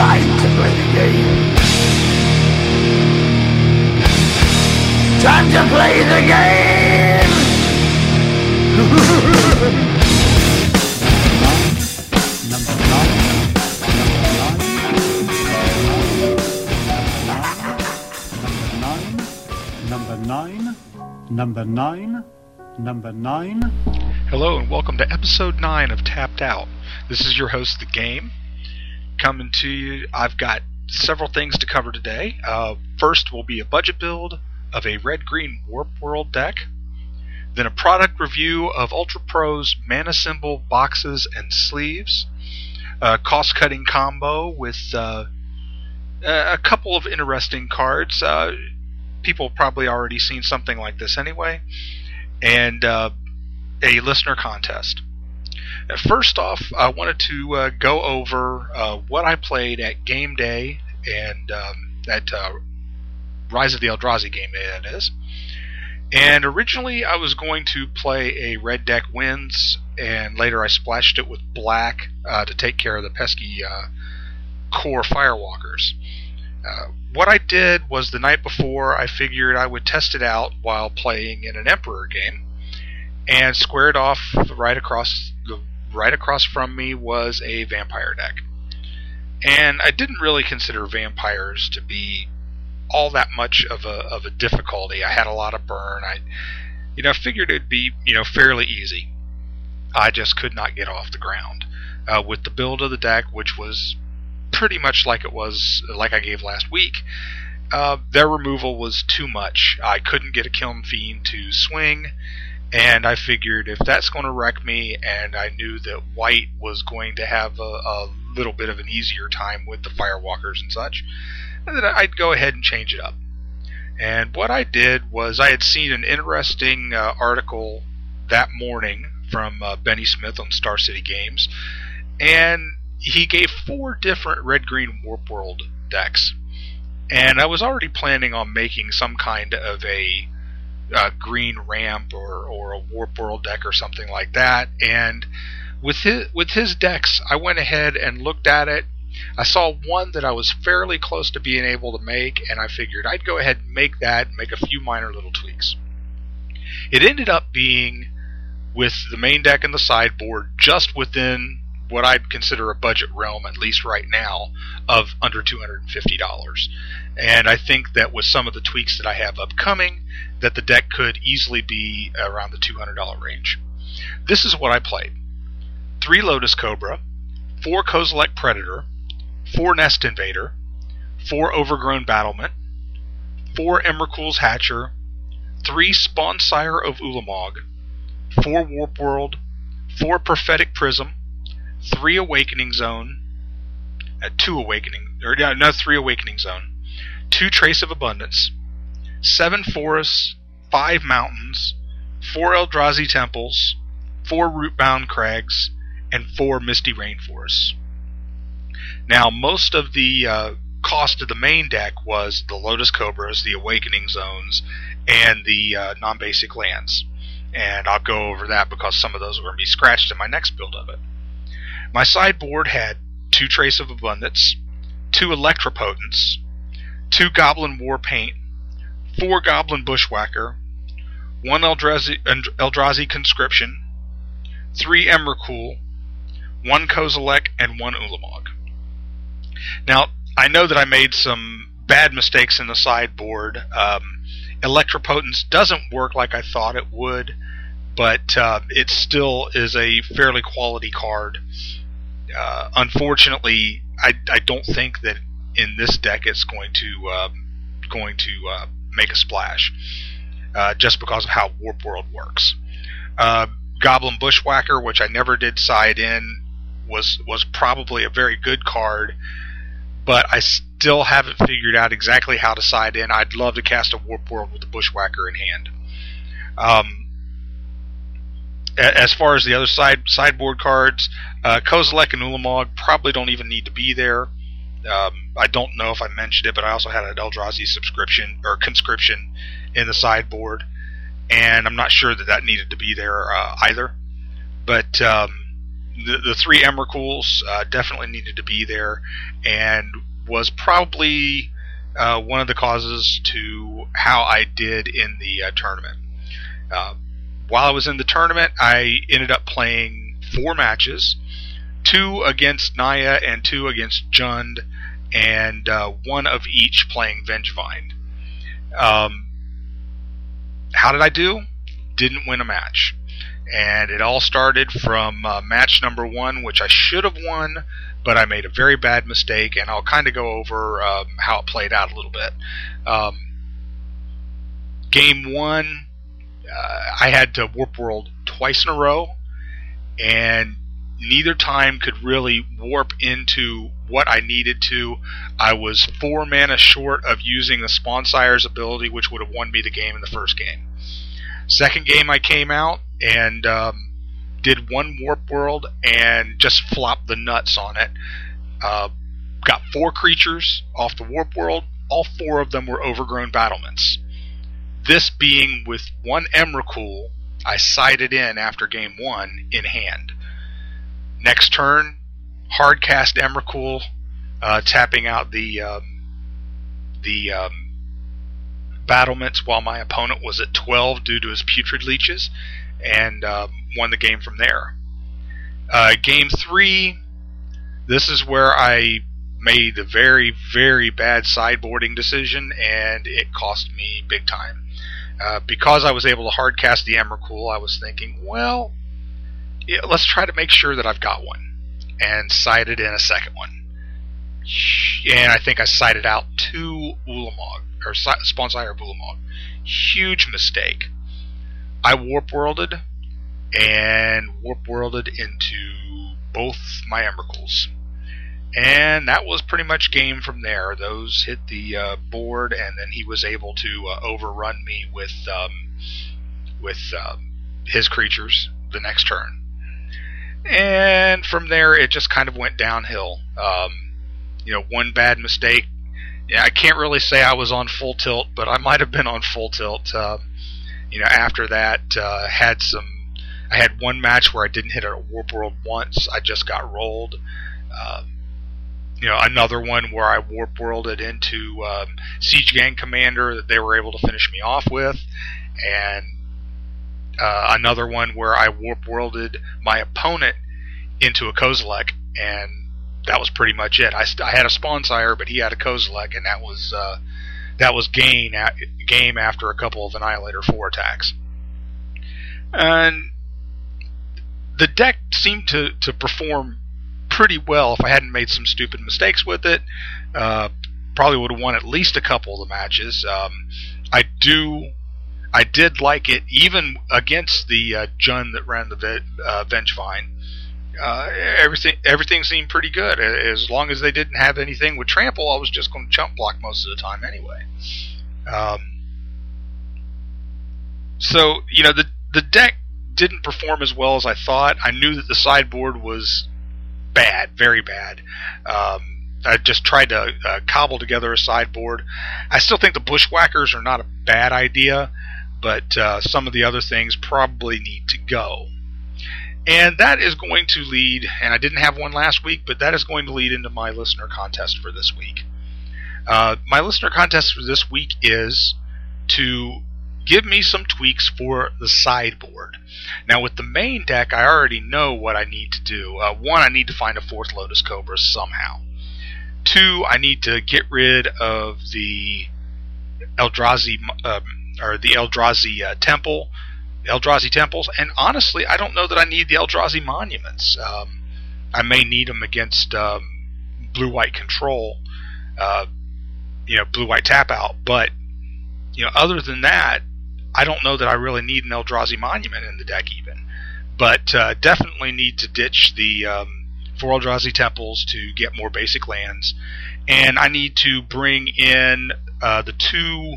Time to play the game. Time to play the game. Number nine. Number nine. Number nine. Number nine. Hello and welcome to episode 9 of Tapped Out. This is your host, The Game. Coming to you, I've got several things to cover today. Uh, first will be a budget build of a red green Warp World deck. Then a product review of Ultra Pro's Mana Symbol boxes and sleeves. A cost cutting combo with uh, a couple of interesting cards. Uh, people probably already seen something like this anyway. And uh, a listener contest. First off, I wanted to uh, go over uh, what I played at Game Day and um, at uh, Rise of the Eldrazi Game Day, that is. And originally, I was going to play a red deck wins, and later I splashed it with black uh, to take care of the pesky uh, Kor Firewalkers. Uh, what I did was the night before, I figured I would test it out while playing in an Emperor game and squared off right across right across from me was a vampire deck. And I didn't really consider vampires to be all that much of a of a difficulty. I had a lot of burn. I you know figured it'd be you know fairly easy. I just could not get off the ground uh, with the build of the deck, which was pretty much like it was like I gave last week. Uh, their removal was too much. I couldn't get a Kiln Fiend to swing, and I figured if that's going to wreck me, and I knew that White was going to have a, a little bit of an easier time with the Firewalkers and such, that I'd go ahead and change it up. And what I did was I had seen an interesting uh, article that morning from uh, Bennie Smith on Star City Games, and he gave four different red green Warp World decks. And I was already planning on making some kind of a uh, green ramp or, or a Warp World deck or something like that. And with his with his decks, I went ahead and looked at it. I saw one that I was fairly close to being able to make, and I figured I'd go ahead and make that and make a few minor little tweaks. It ended up being with the main deck and the sideboard just within what I'd consider a budget realm, at least right now, of under $250. And I think that with some of the tweaks that I have upcoming, that the deck could easily be around the $200 range. This is what I played. Three Lotus Cobra, four Kozilek Predator, four Nest Invader, four Overgrown Battlement, four Emrakul's Hatcher, three Spawnsire of Ulamog, four Warp World, four Prophetic Prism, three Awakening Zone, uh, two Awakening, or no, no, three Awakening Zone, two Trace of Abundance, seven Forests, five Mountains, four Eldrazi Temples, four Rootbound Crags, and four Misty Rainforests. Now, most of the uh, cost of the main deck was the Lotus Cobras, the Awakening Zones, and the uh, non-basic lands. And I'll go over that because some of those are going to be scratched in my next build of it. My sideboard had two Trace of Abundance, two Electropotence, two Goblin War Paint, four Goblin Bushwhacker, one Eldrazi, Eldrazi Conscription, three Emrakul, one Kozilek, and one Ulamog. Now, I know that I made some bad mistakes in the sideboard. Um, Electropotence doesn't work like I thought it would, but uh, it still is a fairly quality card. Uh, unfortunately, I, I don't think that in this deck it's going to uh, going to uh, make a splash, uh, just because of how Warp World works. Uh, Goblin Bushwhacker, which I never did side in, was was probably a very good card, but I still haven't figured out exactly how to side in. I'd love to cast a Warp World with the Bushwhacker in hand. Um, as far as the other side sideboard cards, uh, Kozilek and Ulamog probably don't even need to be there. Um, I don't know if I mentioned it, but I also had an Eldrazi subscription or conscription in the sideboard, and I'm not sure that that needed to be there uh, either. But um, the, the three Emrakuls uh, definitely needed to be there, and was probably uh, one of the causes to how I did in the uh, tournament. While I was in the tournament, I ended up playing four matches two against Naya and two against Jund, and uh, one of each playing Vengevine. Um, how did I do? Didn't win a match. And it all started from uh, match number one, which I should have won, but I made a very bad mistake, and I'll kind of go over um, how it played out a little bit. Um, game one, I had to Warp World twice in a row, and neither time could really warp into what I needed to. I was four mana short of using the Spawnsire's ability, which would have won me the game in the first game. Second game, I came out and um, did one Warp World and just flopped the nuts on it. Uh, got four creatures off the Warp World. All four of them were overgrown battlements. This being with one Emrakul, I sided in after game one in hand. Next turn, hard cast Emrakul, uh, tapping out the um, the um, battlements while my opponent was at 12 due to his putrid leeches, and um, won the game from there. Uh, game three, this is where I made a very, very bad sideboarding decision, and it cost me big time. Uh, because I was able to hardcast the Emrakul, I was thinking, well, yeah, let's try to make sure that I've got one, and sided in a second one. And I think I sided out two Ulamog, or Spawnsire Ulamog. Huge mistake. I warp worlded, and warp worlded into both my Emrakuls. And that was pretty much game from there. Those hit the uh, board, and then he was able to uh, overrun me with um, with um, his creatures the next turn and from there it just kind of went downhill. Um, you know, one bad mistake. Yeah, I can't really say I was on full tilt, but I might have been on full tilt. Uh, you know, after that, uh, had some. I had one match where I didn't hit a warp world once. I just got rolled. Um, you know, another one where I warp worlded into um, Siege Gang Commander that they were able to finish me off with, and uh, another one where I warp worlded my opponent into a Kozilek, and that was pretty much it. I, I had a Spawnsire, but he had a Kozilek, and that was uh, that was gain at, game after a couple of Annihilator four attacks. And the deck seemed to, to perform pretty well if I hadn't made some stupid mistakes with it. Uh, probably would have won at least a couple of the matches. Um, I do I did like it, even against the uh, Jund that ran the ve- uh, Vengevine. Uh, everything everything seemed pretty good. As long as they didn't have anything with trample, I was just going to chump block most of the time anyway. Um, so you know the the deck didn't perform as well as I thought. I knew that the sideboard was bad, very bad. Um, I just tried to uh, cobble together a sideboard. I still think the bushwhackers are not a bad idea but uh, some of the other things probably need to go. And that is going to lead, and I didn't have one last week, but that is going to lead into my listener contest for this week. Uh, my listener contest for this week is to give me some tweaks for the sideboard. Now, with the main deck, I already know what I need to do. Uh, one, I need to find a fourth Lotus Cobra somehow. Two, I need to get rid of the Eldrazi um, or the Eldrazi uh, temple, Eldrazi temples, and honestly, I don't know that I need the Eldrazi monuments. Um, I may need them against um, blue-white control, uh, you know, blue-white tap out, but you know, other than that, I don't know that I really need an Eldrazi monument in the deck even. But uh, definitely need to ditch the um, four Eldrazi temples to get more basic lands, and I need to bring in uh, the two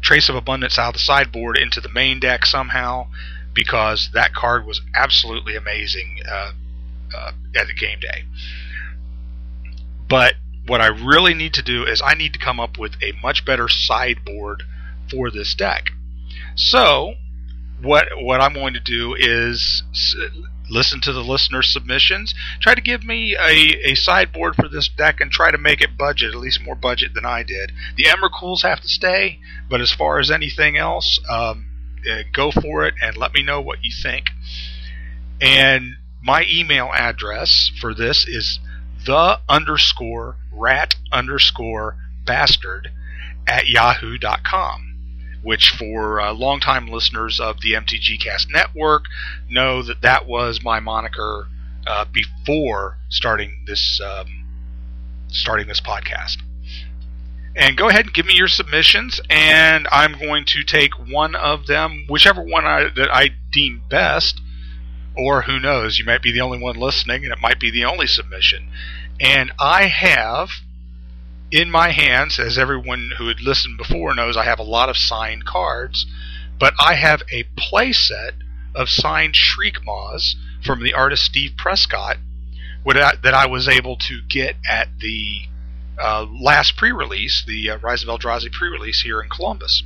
Trace of Abundance out of the sideboard into the main deck somehow because that card was absolutely amazing uh, uh, at the game day. But what I really need to do is I need to come up with a much better sideboard for this deck. So what what I'm going to do is listen to the listener submissions, try to give me a, a sideboard for this deck, and try to make it budget, at least more budget than I did. The Emrakuls have to stay, but as far as anything else, um, uh, go for it and let me know what you think. And my email address for this is the underscore rat underscore bastard at yahoo.com which for uh, longtime listeners of the MTGcast network know that that was my moniker uh, before starting this um, starting this podcast. And go ahead and give me your submissions, and I'm going to take one of them, whichever one I, that I deem best, or who knows, you might be the only one listening, and it might be the only submission. And I have in my hands, as everyone who had listened before knows, I have a lot of signed cards, but I have a playset of signed Shriek Shriekmaws from the artist Steve Prescott that I was able to get at the uh, last pre-release, the uh, Rise of Eldrazi pre-release here in Columbus.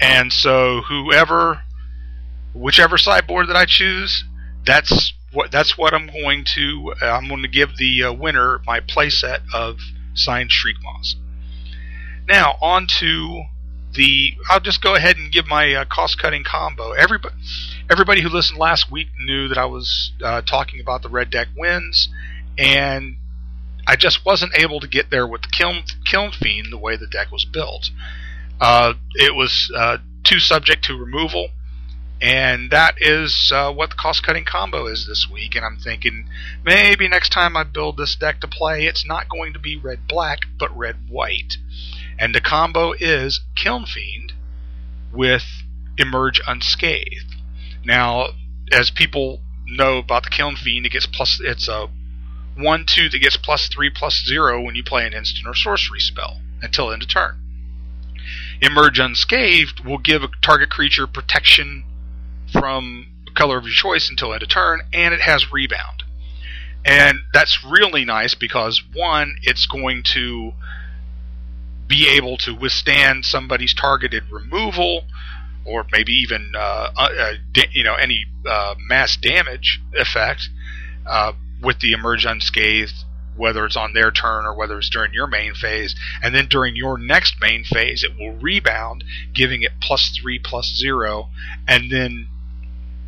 And so, whoever, whichever sideboard that I choose, that's what that's what I'm going to. Uh, I'm going to give the uh, winner my playset of signed Shriekmaws. Now, on to the. I'll just go ahead and give my uh, cost cutting combo. Everybody, everybody who listened last week knew that I was uh, talking about the red deck wins, and I just wasn't able to get there with the Kiln, Kiln Fiend the way the deck was built. Uh, it was uh, too subject to removal. And that is uh, what the cost cutting combo is this week. And I'm thinking maybe next time I build this deck to play, it's not going to be red black, but red white. And the combo is Kiln Fiend with Emerge Unscathed. Now, as people know about the Kiln Fiend, it gets plus it's a one two that gets plus three plus zero when you play an instant or sorcery spell until end of turn. Emerge Unscathed will give a target creature protection from color of your choice until end of turn, and it has rebound. And that's really nice because one, it's going to be able to withstand somebody's targeted removal, or maybe even uh, uh, you know any uh, mass damage effect uh, with the emerge unscathed, whether it's on their turn or whether it's during your main phase. And then during your next main phase, it will rebound, giving it plus three, plus zero, and then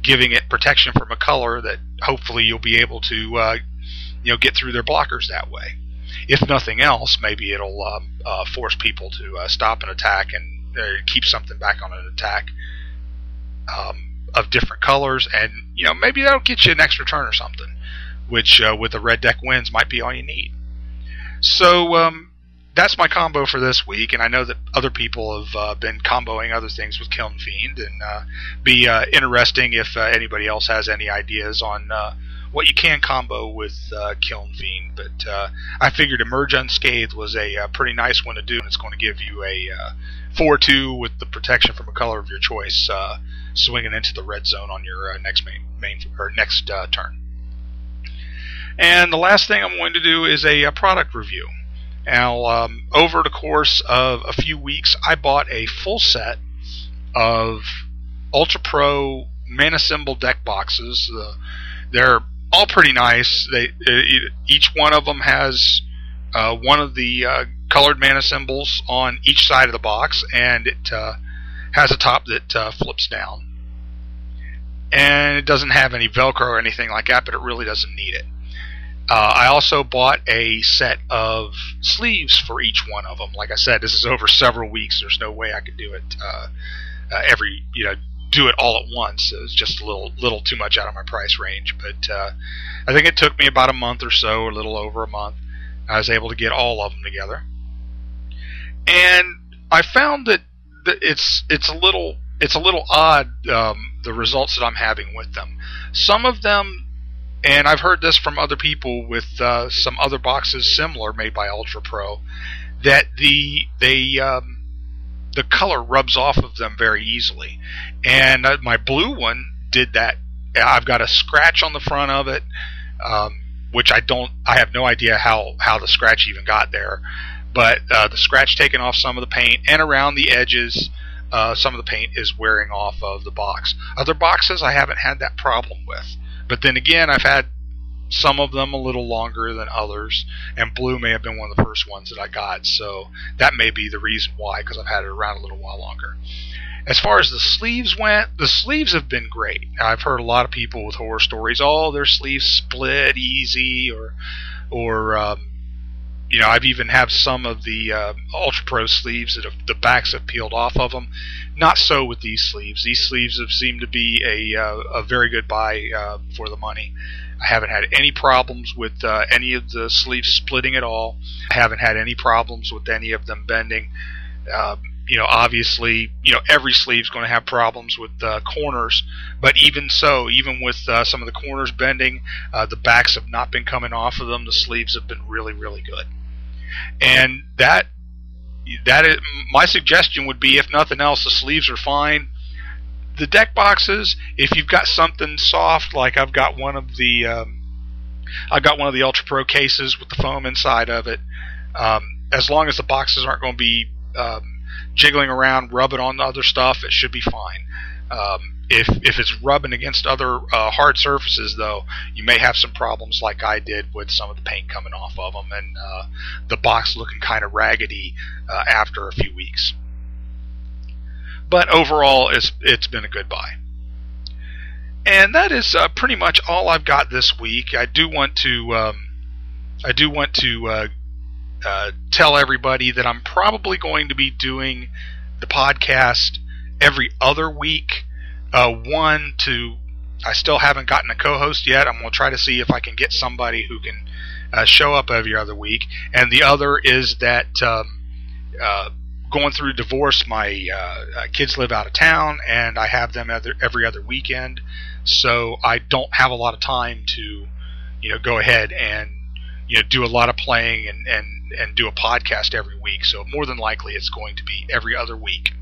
giving it protection from a color that hopefully you'll be able to uh, you know get through their blockers that way. If nothing else, maybe it'll um, uh, force people to uh, stop an attack and uh, keep something back on an attack um, of different colors, and you know maybe that'll get you an extra turn or something, which uh, with the red deck wins might be all you need. So um, that's my combo for this week, and I know that other people have uh, been comboing other things with Kiln Fiend, and uh, be uh, interesting if uh, anybody else has any ideas on uh, what you can combo with uh, Kiln Fiend. But I figured Emerge Unscathed was a pretty nice one to do, and it's going to give you a four-two with the protection from a color of your choice, swinging into the red zone on your next main, main or next turn. And the last thing I'm going to do is a, a product review. Now, um, over the course of a few weeks, I bought a full set of Ultra Pro mana symbol deck boxes. Uh, they're all pretty nice. They each one of them has uh, one of the uh, colored mana symbols on each side of the box, and it uh, has a top that uh, flips down. And it doesn't have any Velcro or anything like that, but it really doesn't need it. Uh, I also bought a set of sleeves for each one of them. Like I said, this is over several weeks. There's no way I could do it uh, uh, every, you know, do it all at once. It was just a little, little too much out of my price range. But uh, I think it took me about a month or so, a little over a month. I was able to get all of them together, and I found that, it's it's a little it's a little odd um, the results that I'm having with them. Some of them and I've heard this from other people with uh, some other boxes similar made by Ultra Pro that the they um, the color rubs off of them very easily. And uh, my blue one did that. I've got a scratch on the front of it, um, which I don't. I have no idea how how the scratch even got there. But uh, the scratch taken off some of the paint and around the edges. Uh, some of the paint is wearing off of the box. Other boxes I haven't had that problem with But then again, I've had some of them a little longer than others, and blue may have been one of the first ones that I got, so that may be the reason why, because I've had it around a little while longer. As far as the sleeves went, the sleeves have been great. I've heard a lot of people with horror stories, oh, their sleeves split easy, or, or um, you know, I've even have some of the uh, Ultra Pro sleeves that have, the backs have peeled off of them. Not so with these sleeves. These sleeves have seemed to be a uh, a very good buy uh, for the money. I haven't had any problems with uh, any of the sleeves splitting at all. I haven't had any problems with any of them bending. Um, you know, obviously, you know, every sleeve's going to have problems with uh, corners, but even so, even with uh, some of the corners bending, uh, the backs have not been coming off of them. The sleeves have been really, really good, and that that is my suggestion would be, if nothing else, the sleeves are fine. The deck boxes, if you've got something soft, like I've got one of the, um, I've got one of the Ultra Pro cases with the foam inside of it. Um, as long as the boxes aren't going to be um, jiggling around, rubbing on the other stuff, it should be fine. Um, if if it's rubbing against other uh, hard surfaces, though, you may have some problems like I did with some of the paint coming off of them and uh, the box looking kind of raggedy uh, after a few weeks. But overall, it's it's been a good buy. And that is uh, pretty much all I've got this week. I do want to um, I do want to uh, uh, tell everybody that I'm probably going to be doing the podcast every other week. Uh, one to I still haven't gotten a co-host yet. I'm going to try to see if I can get somebody who can uh, show up every other week. And the other is that um, uh, going through divorce, my uh, kids live out of town, and I have them every other weekend. So I don't have a lot of time to, you know, go ahead and you know do a lot of playing and and and do a podcast every week. So more than likely, it's going to be every other week.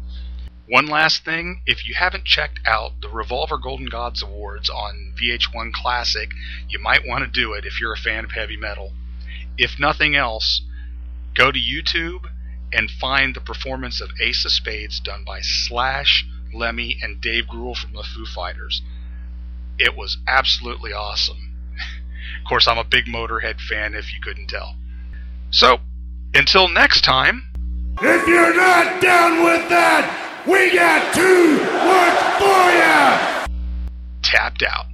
One last thing, if you haven't checked out the Revolver Golden Gods Awards on VH1 Classic, you might want to do it if you're a fan of heavy metal. If nothing else, go to YouTube and find the performance of Ace of Spades done by Slash, Lemmy, and Dave Grohl from the Foo Fighters. It was absolutely awesome. of course, I'm a big Motorhead fan if you couldn't tell. So, until next time. If you're not down with that, we got too much for ya! Tapped out.